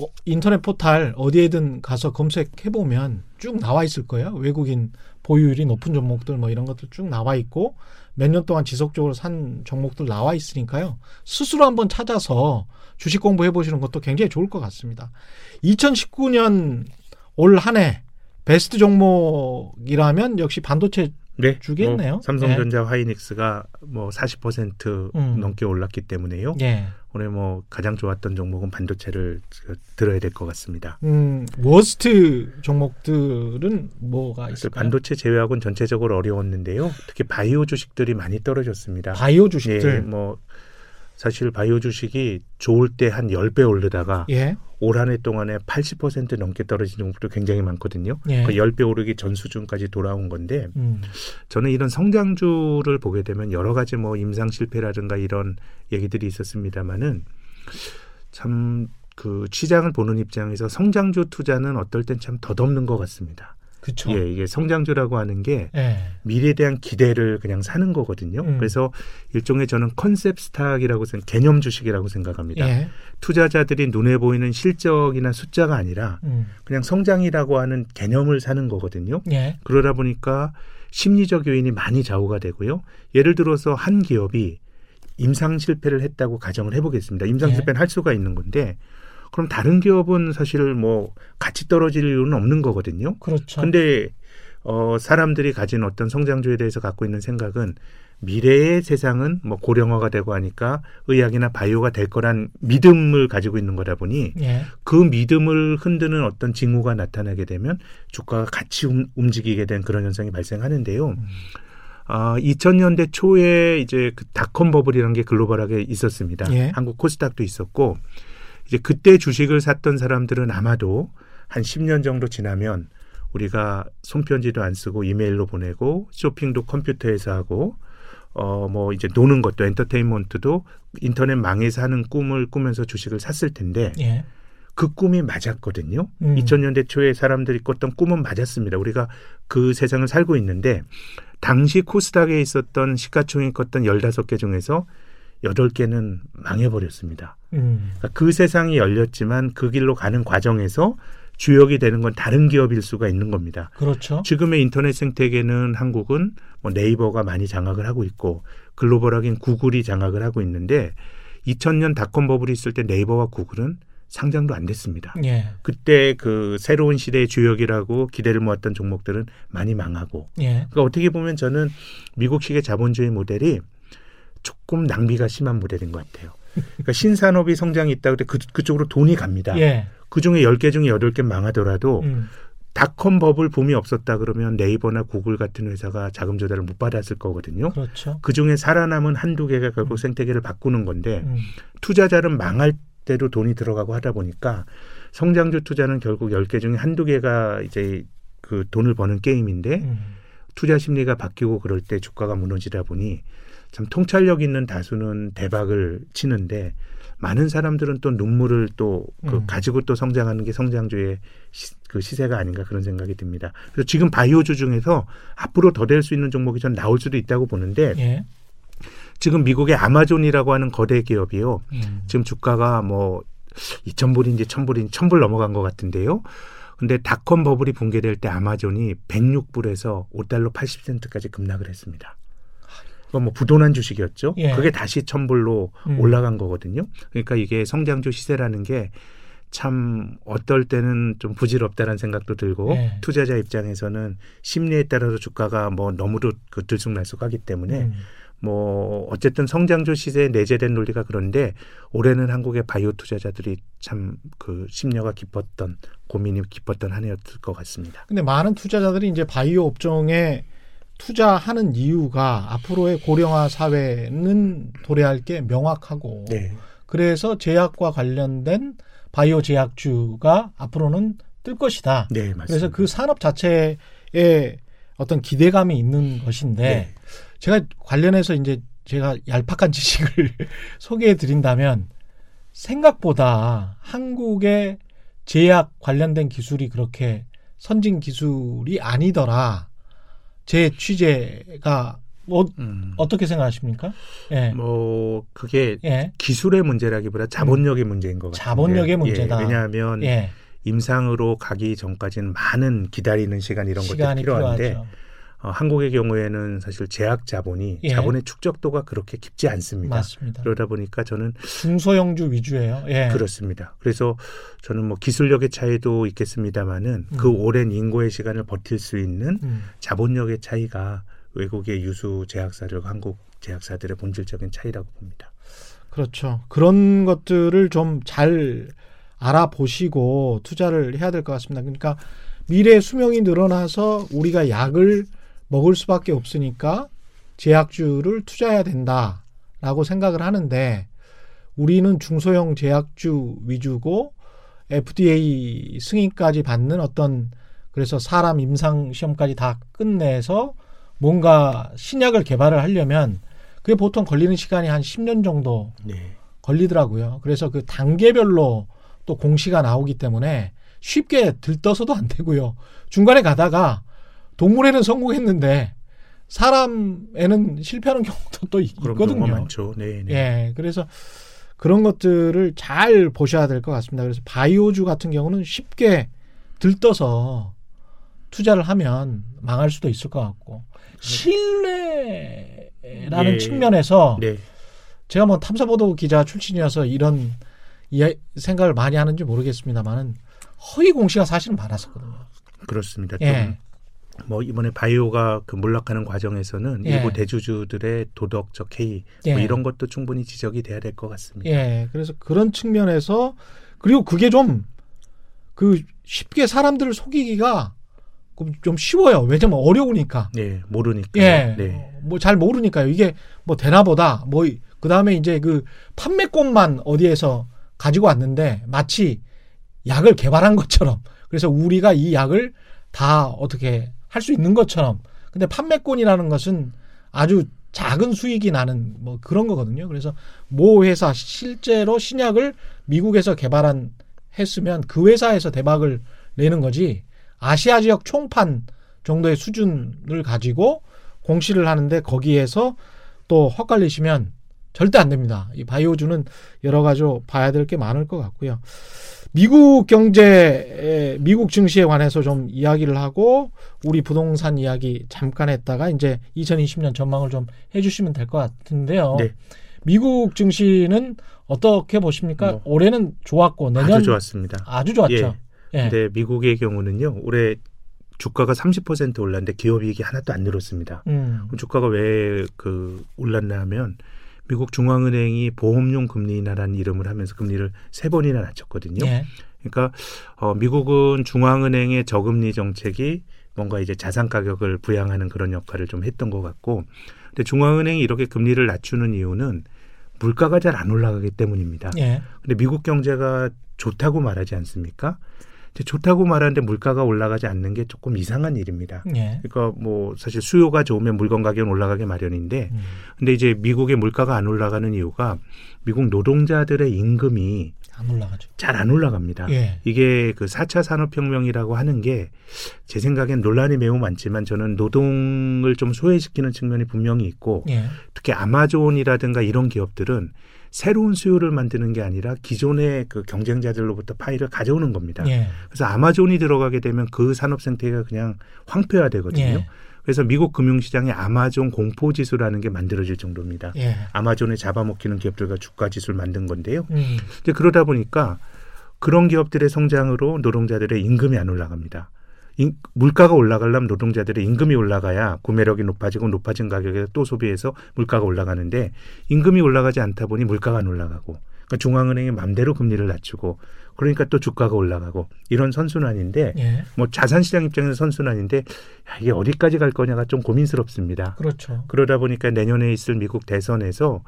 어, 인터넷 포탈 어디에든 가서 검색해 보면 쭉 나와 있을 거예요. 외국인 보유율이 높은 종목들 뭐 이런 것들 쭉 나와 있고 몇 년 동안 지속적으로 산 종목들 나와 있으니까요. 스스로 한번 찾아서 주식 공부해 보시는 것도 굉장히 좋을 것 같습니다. 2019년 올 한 해 베스트 종목이라면 역시 반도체 네, 주겠네요. 뭐 삼성전자, 화이닉스가 뭐 40% 음. 넘게 올랐기 때문에요. 예. 올해 뭐 가장 좋았던 종목은 반도체를 들어야 될 것 같습니다. 음, 워스트 종목들은 뭐가 있을까요? 반도체 제외하고는 전체적으로 어려웠는데요. 특히 바이오 주식들이 많이 떨어졌습니다. 바이오 예, 주식들. 뭐 사실 바이오 주식이 좋을 때한 10배 오르다가 예. 올한 해 동안에 80% 넘게 떨어진 종목도 굉장히 많거든요. 예. 그 10배 오르기 전 수준까지 돌아온 건데 음. 저는 이런 성장주를 보게 되면 여러 가지 뭐 임상 실패라든가 이런 얘기들이 있었습니다마는 참 그 시장을 보는 입장에서 성장주 투자는 어떨 땐 참 덧없는 것 같습니다. 그쵸. 예, 이게 성장주라고 하는 게 예. 미래에 대한 기대를 그냥 사는 거거든요. 음. 그래서 일종의 저는 컨셉 스탁이라고 생각, 개념 주식이라고 생각합니다. 예. 투자자들이 눈에 보이는 실적이나 숫자가 아니라 음. 그냥 성장이라고 하는 개념을 사는 거거든요. 예. 그러다 보니까 심리적 요인이 많이 좌우가 되고요. 예를 들어서 한 기업이 임상 실패를 했다고 가정을 해보겠습니다. 임상 예. 실패는 할 수가 있는 건데 그럼 다른 기업은 사실 뭐 같이 떨어질 이유는 없는 거거든요. 그렇죠. 근데 어 사람들이 가진 어떤 성장주에 대해서 갖고 있는 생각은 미래의 세상은 뭐 고령화가 되고 하니까 의학이나 바이오가 될 거란 믿음을 가지고 있는 거다 보니 예. 그 믿음을 흔드는 어떤 징후가 나타나게 되면 주가가 같이 움, 움직이게 된 그런 현상이 발생하는데요. 음. 아, 2000년대 초에 이제 그 닷컴 버블이라는 게 글로벌하게 있었습니다. 예. 한국 코스닥도 있었고 이제 그때 주식을 샀던 사람들은 아마도 한 10년 정도 지나면 우리가 손편지도 안 쓰고 이메일로 보내고 쇼핑도 컴퓨터에서 하고 어 뭐 이제 노는 것도 엔터테인먼트도 인터넷 망에서 하는 꿈을 꾸면서 주식을 샀을 텐데 예. 그 꿈이 맞았거든요. 음. 2000년대 초에 사람들이 꿨던 꿈은 맞았습니다. 우리가 그 세상을 살고 있는데 당시 코스닥에 있었던 시가총액 컸던 15개 중에서 8개는 망해버렸습니다. 음. 그러니까 그 세상이 열렸지만 그 길로 가는 과정에서 주역이 되는 건 다른 기업일 수가 있는 겁니다. 그렇죠. 지금의 인터넷 생태계는 한국은 뭐 네이버가 많이 장악을 하고 있고 글로벌하긴 구글이 장악을 하고 있는데 2000년 닷컴 버블이 있을 때 네이버와 구글은 상장도 안 됐습니다. 예. 그때 그 새로운 시대의 주역이라고 기대를 모았던 종목들은 많이 망하고 예. 그러니까 어떻게 보면 저는 미국식의 자본주의 모델이 조금 낭비가 심한 모델인 것 같아요. 그러니까 신산업이 성장이 있다 그때 그, 그쪽으로 돈이 갑니다. 예. 그 중에 10개 중에 8개 망하더라도 음. 닷컴 버블 붐이 없었다 그러면 네이버나 구글 같은 회사가 자금 조달을 못 받았을 거거든요. 그렇죠. 그 중에 살아남은 한두 개가 결국 음. 생태계를 바꾸는 건데 음. 투자자는 망할 대로 돈이 들어가고 하다 보니까 성장주 투자는 결국 10개 중에 한두 개가 이제 그 돈을 버는 게임인데 음. 투자 심리가 바뀌고 그럴 때 주가가 무너지다 보니 참 통찰력 있는 다수는 대박을 치는데 많은 사람들은 또 눈물을 또 그 음. 가지고 또 성장하는 게 성장주의 시, 그 시세가 아닌가 그런 생각이 듭니다. 그래서 지금 바이오주 중에서 앞으로 더 될 수 있는 종목이 전 나올 수도 있다고 보는데 예. 지금 미국의 아마존이라고 하는 거대 기업이요. 음. 지금 주가가 뭐 2,000불인지 1,000불인지 1,000불 넘어간 것 같은데요. 근데 닷컴 버블이 붕괴될 때 아마존이 106불에서 5달러 80센트까지 급락을 했습니다. 그건 뭐 부도난 주식이었죠. 예. 그게 다시 1,000불로 음. 올라간 거거든요. 그러니까 이게 성장주 시세라는 게 참 어떨 때는 좀 부질없다는 생각도 들고 예. 투자자 입장에서는 심리에 따라서 주가가 뭐 너무도 그 들쑥날쑥하기 때문에 음. 뭐 어쨌든 성장주 시세에 내재된 논리가 그런데 올해는 한국의 바이오 투자자들이 참 그 심려가 깊었던 고민이 깊었던 한 해였을 것 같습니다. 근데 많은 투자자들이 이제 바이오 업종에 투자하는 이유가 앞으로의 고령화 사회는 도래할 게 명확하고 네, 그래서 제약과 관련된 바이오 제약주가 앞으로는 뜰 것이다. 네 맞습니다. 그래서 그 산업 자체에 어떤 기대감이 있는 것인데 네. 제가 관련해서 이제 제가 얄팍한 [laughs] 지식을 소개해 드린다면 생각보다 한국의 제약 관련된 기술이 그렇게 선진 기술이 아니더라. 제 취재가 뭐 음. 어떻게 생각하십니까? 예. 뭐 그게 예. 기술의 문제라기보다 자본력의 문제인 것 같아요. 자본력의 문제다. 왜냐하면 예. 임상으로 가기 전까지는 많은 기다리는 시간 이런 것들이 필요한데 필요하죠. 어, 한국의 경우에는 사실 제약 자본이 예. 자본의 축적도가 그렇게 깊지 않습니다. 맞습니다. 그러다 보니까 저는 중소형주 위주예요. 예. 그렇습니다. 그래서 저는 뭐 기술력의 차이도 있겠습니다만은 그 음. 오랜 인고의 시간을 버틸 수 있는 음. 자본력의 차이가 외국의 유수 제약사들과 한국 제약사들의 본질적인 차이라고 봅니다. 그렇죠. 그런 것들을 좀 잘 알아보시고 투자를 해야 될 것 같습니다. 그러니까 미래 수명이 늘어나서 우리가 약을 먹을 수밖에 없으니까 제약주를 투자해야 된다라고 생각을 하는데 우리는 중소형 제약주 위주고 FDA 승인까지 받는 어떤 그래서 사람 임상 시험까지 다 끝내서 뭔가 신약을 개발을 하려면 그게 보통 걸리는 시간이 한 10년 정도 네. 걸리더라고요. 그래서 그 단계별로 또 공시가 나오기 때문에 쉽게 들떠서도 안 되고요. 중간에 가다가 동물에는 성공했는데 사람에는 실패하는 경우도 또 있- 있거든요. 많죠. 네, 네. 예, 그래서 그런 것들을 잘 보셔야 될 것 같습니다. 그래서 바이오주 같은 경우는 쉽게 들떠서 투자를 하면 망할 수도 있을 것 같고 신뢰라는 예. 측면에서 네. 제가 뭐 탐사보도 기자 출신이어서 이런 생각을 많이 하는지 모르겠습니다만은 허위 공시가 사실은 많았었거든요. 그렇습니다. 예, 좀 뭐 이번에 바이오가 그 몰락하는 과정에서는 예. 일부 대주주들의 도덕적 해이 뭐 예. 이런 것도 충분히 지적이 돼야 될 것 같습니다. 예. 그래서 그런 측면에서 그리고 그게 좀 그 쉽게 사람들을 속이기가 좀 쉬워요. 왜냐면 어려우니까. 네, 모르니까. 예. 네. 뭐잘 모르니까요. 이게 뭐 되나보다 뭐 그다음에 이제 그 판매권만 어디에서 가지고 왔는데 마치 약을 개발한 것처럼 그래서 우리가 이 약을 다 어떻게 할 수 있는 것처럼 근데 판매권이라는 것은 아주 작은 수익이 나는 뭐 그런 거거든요. 그래서 모 회사 실제로 신약을 미국에서 개발한 했으면 그 회사에서 대박을 내는 거지 아시아 지역 총판 정도의 수준을 가지고 공시를 하는데 거기에서 또 헛갈리시면 절대 안 됩니다. 이 바이오주는 여러 가지로 봐야 될 게 많을 것 같고요. 미국 경제, 미국 증시에 관해서 좀 이야기를 하고 우리 부동산 이야기 잠깐 했다가 이제 2020년 전망을 좀 해주시면 될 것 같은데요. 네. 미국 증시는 어떻게 보십니까? 뭐, 올해는 좋았고 내년 아주 좋았습니다. 아주 좋았죠. 예. 예. 근데 미국의 경우는요. 올해 주가가 30% 올랐는데 기업이익이 하나도 안 늘었습니다. 음. 그럼 주가가 왜 그 올랐나 하면 미국 중앙은행이 보험용 금리 인하라는 이름을 하면서 금리를 세 번이나 낮췄거든요. 예. 그러니까 어, 미국은 중앙은행의 저금리 정책이 뭔가 이제 자산 가격을 부양하는 그런 역할을 좀 했던 것 같고, 근데 중앙은행이 이렇게 금리를 낮추는 이유는 물가가 잘 안 올라가기 때문입니다. 예. 근데 미국 경제가 좋다고 말하지 않습니까? 좋다고 말하는데 물가가 올라가지 않는 게 조금 이상한 일입니다. 예. 그러니까 뭐 사실 수요가 좋으면 물건 가격은 올라가기 마련인데, 음. 근데 이제 미국의 물가가 안 올라가는 이유가 미국 노동자들의 임금이 안 올라가죠. 잘 안 올라갑니다. 예. 이게 그 4차 산업혁명이라고 하는 게 제 생각엔 논란이 매우 많지만 저는 노동을 좀 소외시키는 측면이 분명히 있고 예. 특히 아마존이라든가 이런 기업들은 새로운 수요를 만드는 게 아니라 기존의 그 경쟁자들로부터 파일을 가져오는 겁니다. 예. 그래서 아마존이 들어가게 되면 그 산업 생태계가 그냥 황폐화되거든요. 예. 그래서 미국 금융시장에 아마존 공포지수라는 게 만들어질 정도입니다. 예. 아마존을 잡아먹히는 기업들과 주가 지수를 만든 건데요. 음. 이제 그러다 보니까 그런 기업들의 성장으로 노동자들의 임금이 안 올라갑니다. 인- 물가가 올라가려면 노동자들의 임금이 올라가야 구매력이 높아지고 높아진 가격에 또 소비해서 물가가 올라가는데 임금이 올라가지 않다 보니 물가가 안 올라가고 그러니까 중앙은행이 맘대로 금리를 낮추고 그러니까 또 주가가 올라가고 이런 선순환인데 예. 뭐 자산시장 입장에서 선순환인데 야, 이게 어디까지 갈 거냐가 좀 고민스럽습니다. 그렇죠. 그러다 보니까 내년에 있을 미국 대선에서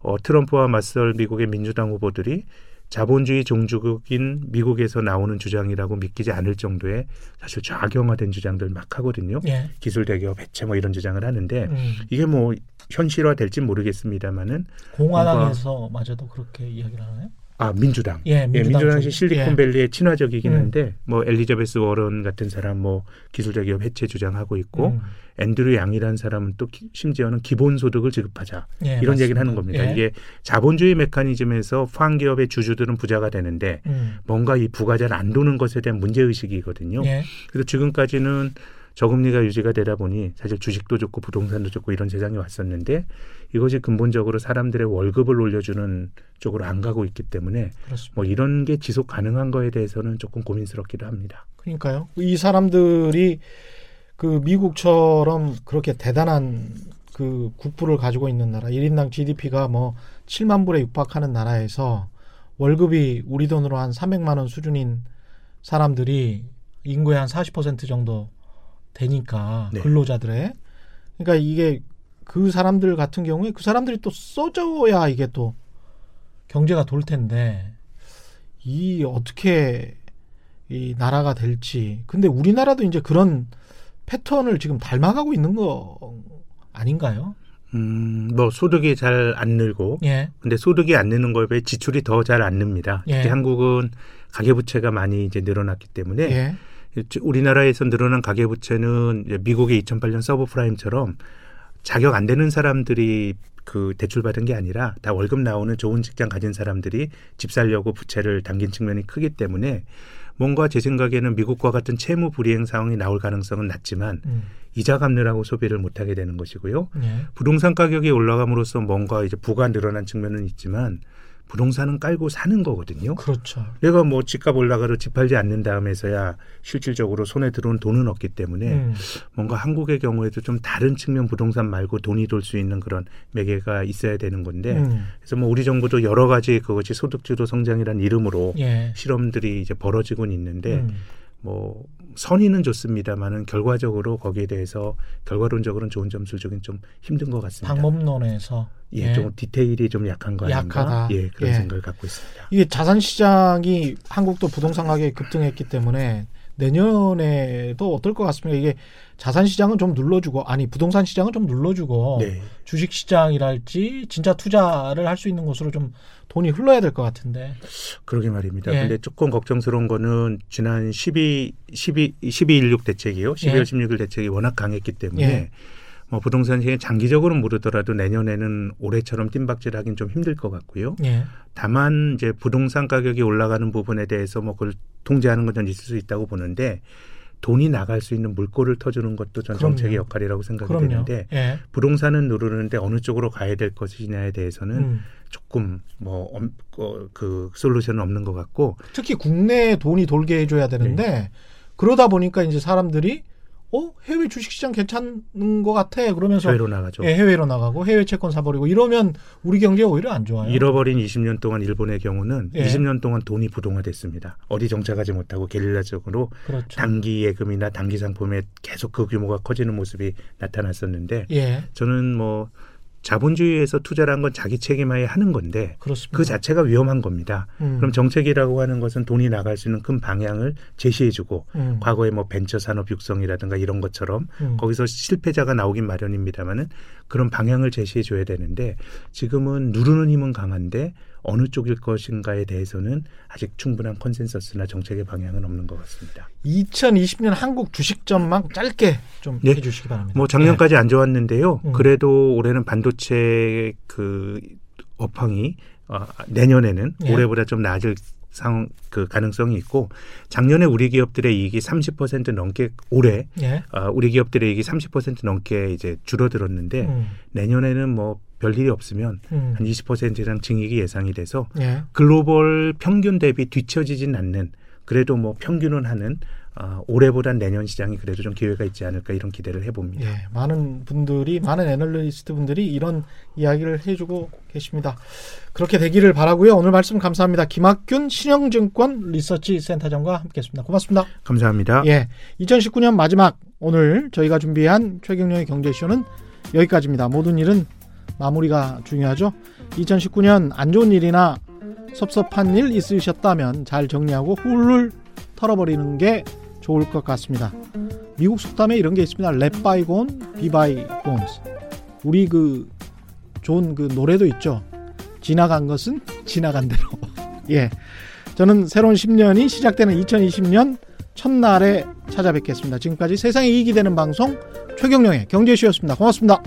어, 트럼프와 맞설 미국의 민주당 후보들이 자본주의 종주국인 미국에서 나오는 주장이라고 믿기지 않을 정도의 사실 좌경화된 주장들 막 하거든요. 예. 기술 대기업 해체 뭐 이런 주장을 하는데 음. 이게 뭐 현실화 될지 모르겠습니다만은 공화당에서 마저도 그렇게 이야기를 하나요? 아 민주당. 예, 민주당 민주당이 쪽. 실리콘밸리의 친화적이긴 음. 한데 뭐 엘리자베스 워런 같은 사람 뭐 기술자 기업 해체 주장하고 있고 음. 앤드류 양이라는 사람은 또 기- 심지어는 기본소득을 지급하자 예, 이런 맞습니다. 얘기를 하는 겁니다. 예. 이게 자본주의 메커니즘에서 포항 기업의 주주들은 부자가 되는데 음. 뭔가 이 부가 잘 안 도는 것에 대한 문제 의식이거든요. 예. 그래서 지금까지는 저금리가 유지가 되다 보니 사실 주식도 좋고 부동산도 좋고 이런 세상이 왔었는데 이것이 근본적으로 사람들의 월급을 올려주는 쪽으로 안 가고 있기 때문에 그렇습니다. 뭐 이런 게 지속 가능한 거에 대해서는 조금 고민스럽기도 합니다. 그러니까요. 이 사람들이 그 미국처럼 그렇게 대단한 그 국부를 가지고 있는 나라, 1인당 GDP가 뭐 7만 불에 육박하는 나라에서 월급이 우리 돈으로 한 300만 원 수준인 사람들이 인구의 한 40% 정도 되니까 네. 근로자들의 그러니까 이게 그 사람들 같은 경우에 그 사람들이 또 써줘야 이게 또 경제가 돌 텐데 이 어떻게 이 나라가 될지. 근데 우리나라도 이제 그런 패턴을 지금 닮아가고 있는 거 아닌가요? 음, 뭐 소득이 잘 안 늘고 예. 근데 소득이 안 느는 거에 비해 지출이 더 잘 안 늡니다. 예. 특히 한국은 가계부채가 많이 이제 늘어났기 때문에 예. 우리나라에서 늘어난 가계부채는 미국의 2008년 서브프라임처럼 자격 안 되는 사람들이 그 대출 받은 게 아니라 다 월급 나오는 좋은 직장 가진 사람들이 집 살려고 부채를 당긴 측면이 크기 때문에 뭔가 제 생각에는 미국과 같은 채무 불이행 상황이 나올 가능성은 낮지만 음. 이자 갚느라고 소비를 못 하게 되는 것이고요. 예. 부동산 가격이 올라감으로써 뭔가 이제 부가 늘어난 측면은 있지만 부동산은 깔고 사는 거거든요. 그렇죠. 내가 뭐 집값 올라가도 집 팔지 않는 다음에서야 실질적으로 손에 들어온 돈은 없기 때문에 음. 뭔가 한국의 경우에도 좀 다른 측면 부동산 말고 돈이 돌 수 있는 그런 매개가 있어야 되는 건데 음. 그래서 뭐 우리 정부도 여러 가지 그것이 소득주도 성장이라는 이름으로 예. 실험들이 이제 벌어지고는 있는데 음. 뭐 선의는 좋습니다만은 결과적으로 거기에 대해서 결과론적으로는 좋은 점수를 주긴 좀 힘든 것 같습니다. 방법론에서 예, 예. 좀 디테일이 좀 약한 거 아닌가? 약하다. 예, 그런 예. 생각을 갖고 있습니다. 이게 자산 시장이 한국도 부동산 가격이 급등했기 때문에 내년에도 어떨 것 같습니다. 이게 자산 시장은 좀 눌러주고 아니 부동산 시장은 좀 눌러주고 네. 주식 시장이랄지 진짜 투자를 할 수 있는 곳으로 좀 돈이 흘러야 될 것 같은데. 그러게 말입니다. 예. 근데 조금 걱정스러운 거는 지난 12, 12, 12.16 대책이요. 12월 예. 16일 대책이 워낙 강했기 때문에 예. 뭐 부동산 시장이 장기적으로 모르더라도 내년에는 올해처럼 뜀박질 하긴 좀 힘들 것 같고요. 예. 다만 이제 부동산 가격이 올라가는 부분에 대해서 뭐 그걸 통제하는 건 전 있을 수 있다고 보는데 돈이 나갈 수 있는 물꼬를 터주는 것도 전 그럼요. 정책의 역할이라고 생각이 그럼요. 되는데 예. 부동산은 누르는데 어느 쪽으로 가야 될 것이냐에 대해서는 음. 조금 뭐그 솔루션은 없는 것 같고 특히 국내에 돈이 돌게 해줘야 되는데 네. 그러다 보니까 이제 사람들이 어 해외 주식시장 괜찮은 것 같아 그러면서 해외로 나가죠. 예, 해외로 나가고 해외 채권 사버리고 이러면 우리 경제 오히려 안 좋아요. 잃어버린 20년 동안 일본의 경우는 예. 20년 동안 돈이 부동화됐습니다. 어디 정착하지 못하고 게릴라적으로 그렇죠. 단기 예금이나 단기 상품에 계속 그 규모가 커지는 모습이 나타났었는데 예, 저는 뭐 자본주의에서 투자란 건 자기 책임하에 하는 건데 그렇습니다. 그 자체가 위험한 겁니다. 음, 그럼 정책이라고 하는 것은 돈이 나갈 수 있는 큰 방향을 제시해주고 음, 과거에 뭐 벤처 산업 육성이라든가 이런 것처럼 음, 거기서 실패자가 나오긴 마련입니다만은 그런 방향을 제시해 줘야 되는데 지금은 누르는 힘은 강한데 어느 쪽일 것인가에 대해서는 아직 충분한 컨센서스나 정책의 방향은 없는 것 같습니다. 2020년 한국 주식 전망 짧게 좀 네. 해주시기 바랍니다. 뭐 작년까지 안 좋았는데요. 음. 그래도 올해는 반도체 그 업황이 어, 내년에는 예. 올해보다 좀 나아질 상, 그 가능성이 있고 작년에 우리 기업들의 이익이 30% 넘게 올해 예, 예. 어, 우리 기업들의 이익이 30% 넘게 이제 줄어들었는데 음, 내년에는 뭐 별일이 없으면 음, 한 20%랑 증익이 예상이 돼서 예, 글로벌 평균 대비 뒤처지진 않는 그래도 뭐 평균은 하는 어, 올해보단 내년 시장이 그래도 좀 기회가 있지 않을까 이런 기대를 해봅니다. 예. 많은 분들이 많은 애널리스트 분들이 이런 이야기를 해주고 계십니다. 그렇게 되기를 바라고요. 오늘 말씀 감사합니다. 김학균 신영증권 리서치 센터장과 함께했습니다. 고맙습니다. 감사합니다. 예. 2019년 마지막 오늘 저희가 준비한 최경영의 경제쇼는 여기까지입니다. 모든 일은 마무리가 중요하죠. 2019년 안 좋은 일이나 섭섭한 일 있으셨다면 잘 정리하고 훌훌 털어버리는 게 좋을 것 같습니다. 미국 속담에 이런 게 있습니다. 렛 바이곤, 비바이곤스. 우리 그 좋은 그 노래도 있죠. 지나간 것은 지나간 대로. [laughs] 예. 저는 새로운 10년이 시작되는 2020년 첫날에 찾아뵙겠습니다. 지금까지 세상에 이익이 되는 방송 최경령의 경제쇼였습니다. 고맙습니다.